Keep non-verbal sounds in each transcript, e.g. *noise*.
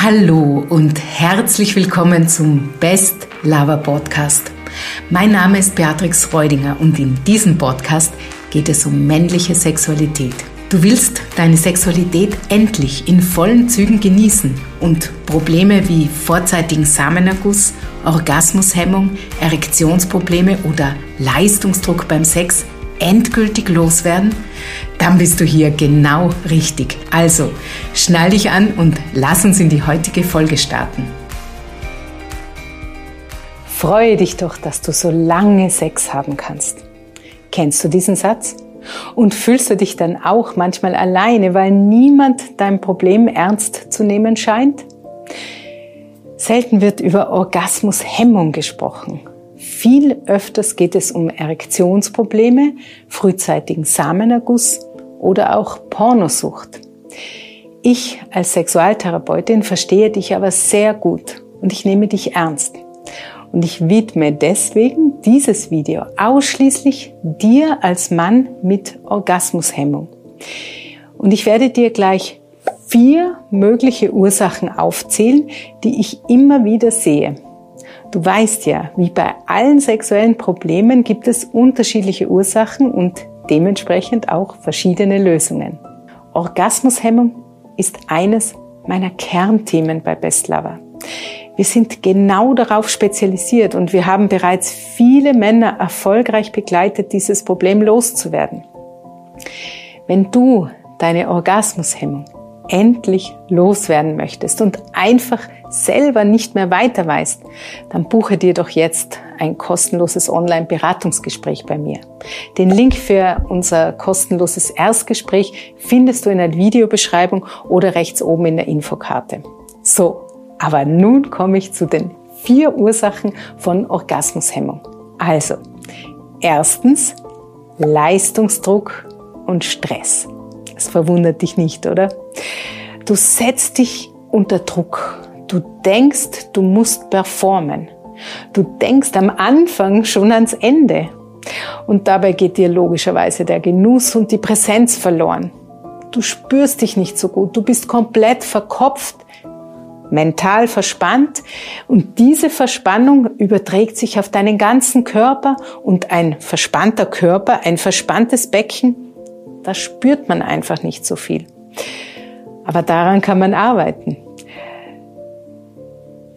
Hallo und herzlich willkommen zum Best Lover Podcast. Mein Name ist Beatrix Reudinger und in diesem Podcast geht es um männliche Sexualität. Du willst deine Sexualität endlich in vollen Zügen genießen und Probleme wie vorzeitigen Samenerguss, Orgasmushemmung, Erektionsprobleme oder Leistungsdruck beim Sex endgültig loswerden? Dann bist du hier genau richtig. Also, schnall dich an und lass uns in die heutige Folge starten. Freue dich doch, dass du so lange Sex haben kannst. Kennst du diesen Satz? Und fühlst du dich dann auch manchmal alleine, weil niemand dein Problem ernst zu nehmen scheint? Selten wird über Orgasmushemmung gesprochen. Viel öfters geht es um Erektionsprobleme, frühzeitigen Samenerguss oder auch Pornosucht. Ich als Sexualtherapeutin verstehe dich aber sehr gut und ich nehme dich ernst. Und ich widme deswegen dieses Video ausschließlich dir als Mann mit Orgasmushemmung. Und ich werde dir gleich vier mögliche Ursachen aufzählen, die ich immer wieder sehe. Du weißt ja, wie bei allen sexuellen Problemen gibt es unterschiedliche Ursachen und dementsprechend auch verschiedene Lösungen. Orgasmushemmung ist eines meiner Kernthemen bei Best Lover. Wir sind genau darauf spezialisiert und wir haben bereits viele Männer erfolgreich begleitet, dieses Problem loszuwerden. Wenn du deine Orgasmushemmung endlich loswerden möchtest und einfach selber nicht mehr weiter weißt, dann buche dir doch jetzt ein kostenloses Online-Beratungsgespräch bei mir. Den Link für unser kostenloses Erstgespräch findest du in der Videobeschreibung oder rechts oben in der Infokarte. So, aber nun komme ich zu den vier Ursachen von Orgasmushemmung. Also, erstens Leistungsdruck und Stress. Das verwundert dich nicht, oder? Du setzt dich unter Druck. Du denkst, du musst performen. Du denkst am Anfang schon ans Ende. Und dabei geht dir logischerweise der Genuss und die Präsenz verloren. Du spürst dich nicht so gut. Du bist komplett verkopft, mental verspannt. Und diese Verspannung überträgt sich auf deinen ganzen Körper und ein verspannter Körper, ein verspanntes Becken da spürt man einfach nicht so viel. Aber daran kann man arbeiten.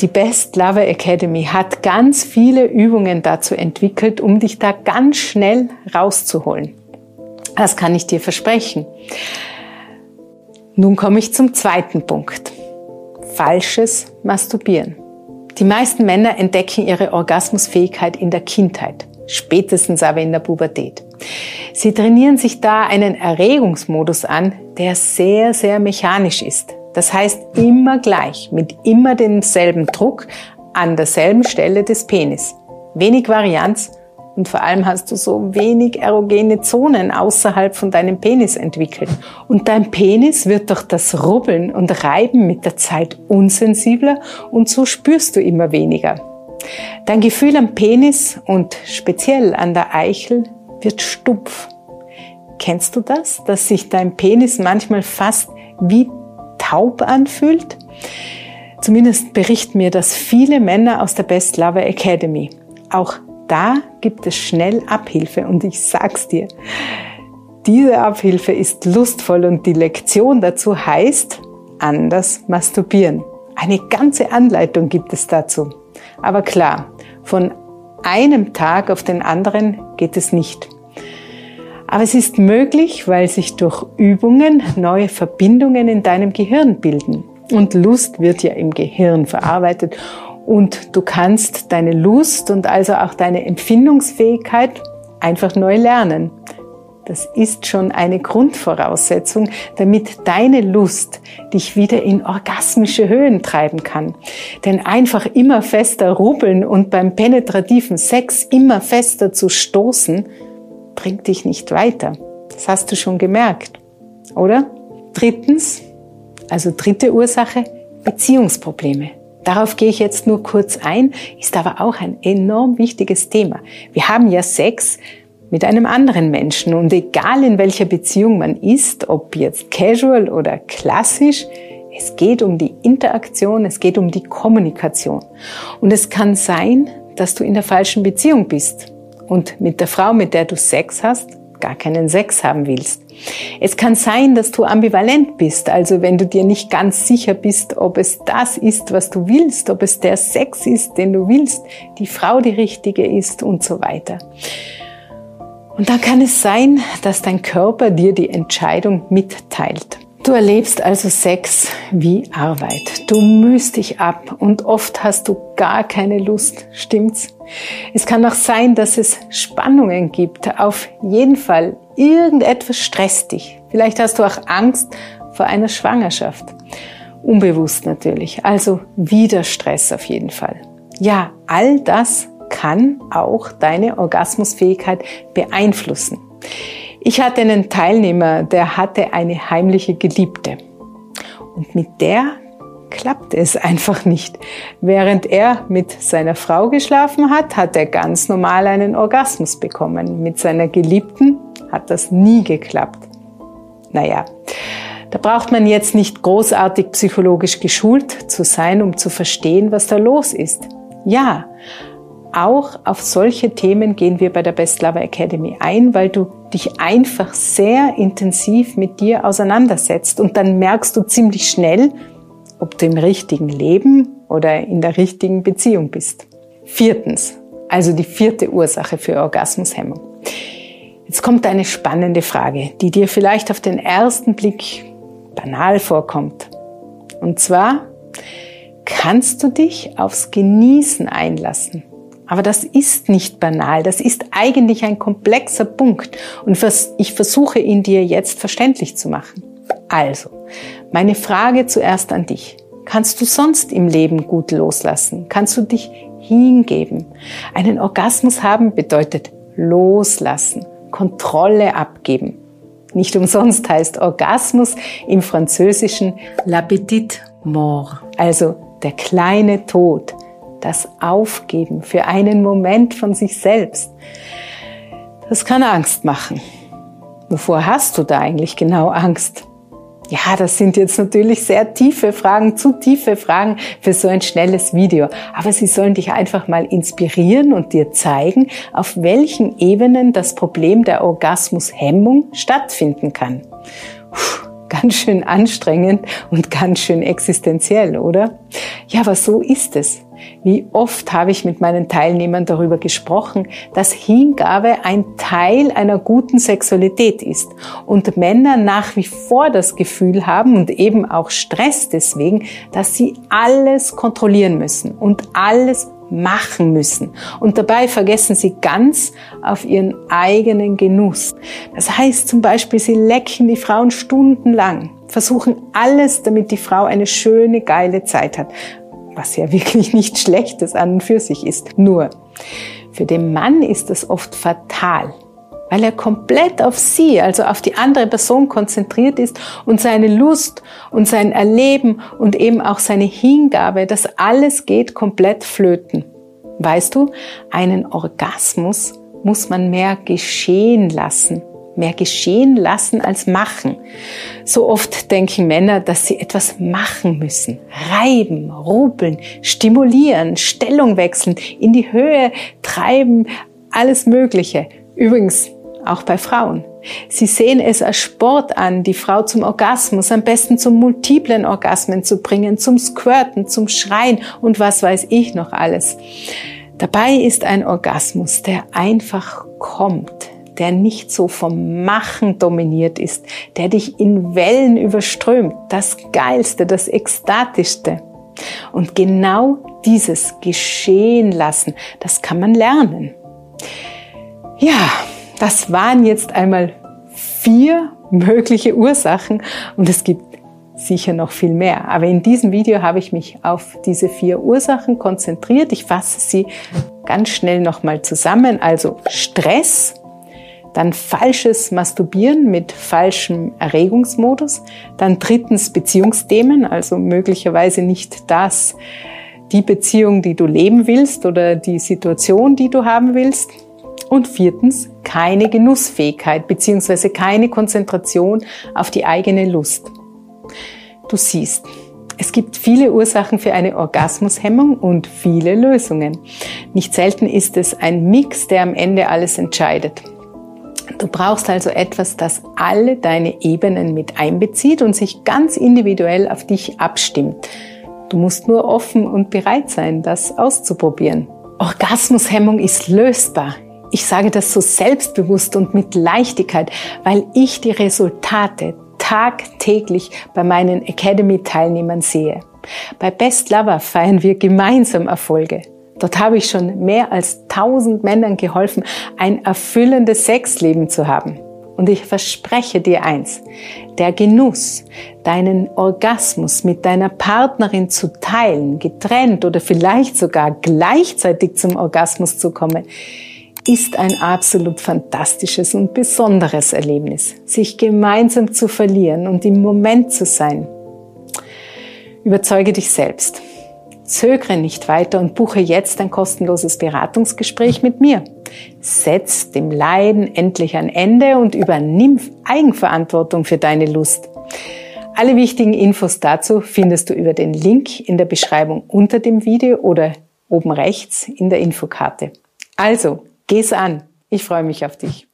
Die Best Lover Academy hat ganz viele Übungen dazu entwickelt, um dich da ganz schnell rauszuholen. Das kann ich dir versprechen. Nun komme ich zum zweiten Punkt. Falsches Masturbieren. Die meisten Männer entdecken ihre Orgasmusfähigkeit in der Kindheit, spätestens aber in der Pubertät. Sie trainieren sich da einen Erregungsmodus an, der sehr, sehr mechanisch ist. Das heißt immer gleich, mit immer demselben Druck an derselben Stelle des Penis. Wenig Varianz und vor allem hast du so wenig erogene Zonen außerhalb von deinem Penis entwickelt. Und dein Penis wird durch das Rubbeln und Reiben mit der Zeit unsensibler und so spürst du immer weniger. Dein Gefühl am Penis und speziell an der Eichel wird stumpf. Kennst du das, dass sich dein Penis manchmal fast wie taub anfühlt? Zumindest berichten mir das viele Männer aus der Best Lover Academy. Auch da gibt es schnell Abhilfe und ich sag's dir, diese Abhilfe ist lustvoll und die Lektion dazu heißt anders masturbieren. Eine ganze Anleitung gibt es dazu. Aber klar, von einem Tag auf den anderen geht es nicht. Aber es ist möglich, weil sich durch Übungen neue Verbindungen in deinem Gehirn bilden. Und Lust wird ja im Gehirn verarbeitet. Und du kannst deine Lust und also auch deine Empfindungsfähigkeit einfach neu lernen. Das ist schon eine Grundvoraussetzung, damit deine Lust dich wieder in orgasmische Höhen treiben kann. Denn einfach immer fester rubbeln und beim penetrativen Sex immer fester zu stoßen, bringt dich nicht weiter. Das hast du schon gemerkt, oder? Drittens, also dritte Ursache, Beziehungsprobleme. Darauf gehe ich jetzt nur kurz ein, ist aber auch ein enorm wichtiges Thema. Wir haben ja Sex mit einem anderen Menschen und egal in welcher Beziehung man ist, ob jetzt casual oder klassisch, Es geht um die Interaktion, es geht um die Kommunikation. Und es kann sein, dass du in der falschen Beziehung bist und mit der Frau, mit der du Sex hast, gar keinen Sex haben willst. Es kann sein, dass du ambivalent bist, also wenn du dir nicht ganz sicher bist, ob es das ist, was du willst, ob es der Sex ist, den du willst, die Frau die richtige ist und so weiter. Und dann kann es sein, dass dein Körper dir die Entscheidung mitteilt. Du erlebst also Sex wie Arbeit. Du mühst dich ab und oft hast du gar keine Lust, stimmt's? Es kann auch sein, dass es Spannungen gibt. Auf jeden Fall, irgendetwas stresst dich. Vielleicht hast du auch Angst vor einer Schwangerschaft. Unbewusst natürlich. Also wieder Stress auf jeden Fall. Ja, all das kann auch deine Orgasmusfähigkeit beeinflussen. Ich hatte einen Teilnehmer, der hatte eine heimliche Geliebte. Und mit der klappte es einfach nicht. Während er mit seiner Frau geschlafen hat, hat er ganz normal einen Orgasmus bekommen. Mit seiner Geliebten hat das nie geklappt. Naja, da braucht man jetzt nicht großartig psychologisch geschult zu sein, um zu verstehen, was da los ist. Ja, auch auf solche Themen gehen wir bei der Best Lover Academy ein, weil du dich einfach sehr intensiv mit dir auseinandersetzt und dann merkst du ziemlich schnell, ob du im richtigen Leben oder in der richtigen Beziehung bist. Viertens, also die vierte Ursache für Orgasmushemmung. Jetzt kommt eine spannende Frage, die dir vielleicht auf den ersten Blick banal vorkommt. Und zwar, kannst du dich aufs Genießen einlassen? Aber das ist nicht banal, das ist eigentlich ein komplexer Punkt und ich versuche ihn dir jetzt verständlich zu machen. Also, meine Frage zuerst an dich. Kannst du sonst im Leben gut loslassen? Kannst du dich hingeben? Einen Orgasmus haben bedeutet loslassen, Kontrolle abgeben. Nicht umsonst heißt Orgasmus im Französischen la petite mort, also der kleine Tod, das Aufgeben für einen Moment von sich selbst. Das kann Angst machen. Wovor hast du da eigentlich genau Angst? Ja, das sind jetzt natürlich sehr tiefe Fragen, zu tiefe Fragen für so ein schnelles Video. Aber sie sollen dich einfach mal inspirieren und dir zeigen, auf welchen Ebenen das Problem der Orgasmushemmung stattfinden kann. Puh ganz schön anstrengend und ganz schön existenziell, oder? Ja, aber so ist es. Wie oft habe ich mit meinen Teilnehmern darüber gesprochen, dass Hingabe ein Teil einer guten Sexualität ist und Männer nach wie vor das Gefühl haben und eben auch Stress deswegen, dass sie alles kontrollieren müssen und alles machen müssen. Und dabei vergessen sie ganz auf ihren eigenen Genuss. Das heißt zum Beispiel, sie lecken die Frauen stundenlang, versuchen alles, damit die Frau eine schöne, geile Zeit hat. Was ja *laughs* wirklich nichts Schlechtes an und für sich ist. Nur, für den Mann ist das oft fatal weil er komplett auf sie, also auf die andere Person konzentriert ist und seine Lust und sein Erleben und eben auch seine Hingabe, das alles geht komplett flöten. Weißt du, einen Orgasmus muss man mehr geschehen lassen, mehr geschehen lassen als machen. So oft denken Männer, dass sie etwas machen müssen. Reiben, rubbeln, stimulieren, Stellung wechseln, in die Höhe treiben, alles Mögliche. Übrigens, auch bei Frauen. Sie sehen es als Sport an, die Frau zum Orgasmus, am besten zum multiplen Orgasmen zu bringen, zum Squirten, zum Schreien und was weiß ich noch alles. Dabei ist ein Orgasmus, der einfach kommt, der nicht so vom Machen dominiert ist, der dich in Wellen überströmt, das Geilste, das Ekstatischste. Und genau dieses Geschehen lassen, das kann man lernen. Ja, das waren jetzt einmal vier mögliche Ursachen und es gibt sicher noch viel mehr. Aber in diesem Video habe ich mich auf diese vier Ursachen konzentriert. Ich fasse sie ganz schnell nochmal zusammen. Also Stress, dann falsches Masturbieren mit falschem Erregungsmodus, dann drittens Beziehungsthemen, also möglicherweise nicht das, die Beziehung, die du leben willst oder die Situation, die du haben willst. Und viertens, keine Genussfähigkeit bzw. keine Konzentration auf die eigene Lust. Du siehst, Es gibt viele Ursachen für eine Orgasmushemmung und viele Lösungen. Nicht selten ist es ein Mix, der am Ende alles entscheidet. Du brauchst also etwas, das alle deine Ebenen mit einbezieht und sich ganz individuell auf dich abstimmt. Du musst nur offen und bereit sein, das auszuprobieren. Orgasmushemmung ist lösbar. Ich sage das so selbstbewusst und mit Leichtigkeit, weil ich die Resultate tagtäglich bei meinen Academy-Teilnehmern sehe. Bei Best Lover feiern wir gemeinsam Erfolge. Dort habe ich schon mehr als 1000 Männern geholfen, ein erfüllendes Sexleben zu haben. Und ich verspreche dir eins, der Genuss, deinen Orgasmus mit deiner Partnerin zu teilen, getrennt oder vielleicht sogar gleichzeitig zum Orgasmus zu kommen, ist ein absolut fantastisches und besonderes Erlebnis, sich gemeinsam zu verlieren und im Moment zu sein. Überzeuge dich selbst. Zögere nicht weiter und buche jetzt ein kostenloses Beratungsgespräch mit mir. Setz dem Leiden endlich ein Ende und übernimm Eigenverantwortung für deine Lust. Alle wichtigen Infos dazu findest du über den Link in der Beschreibung unter dem Video oder oben rechts in der Infokarte. Also, Geh's an. Ich freue mich auf dich.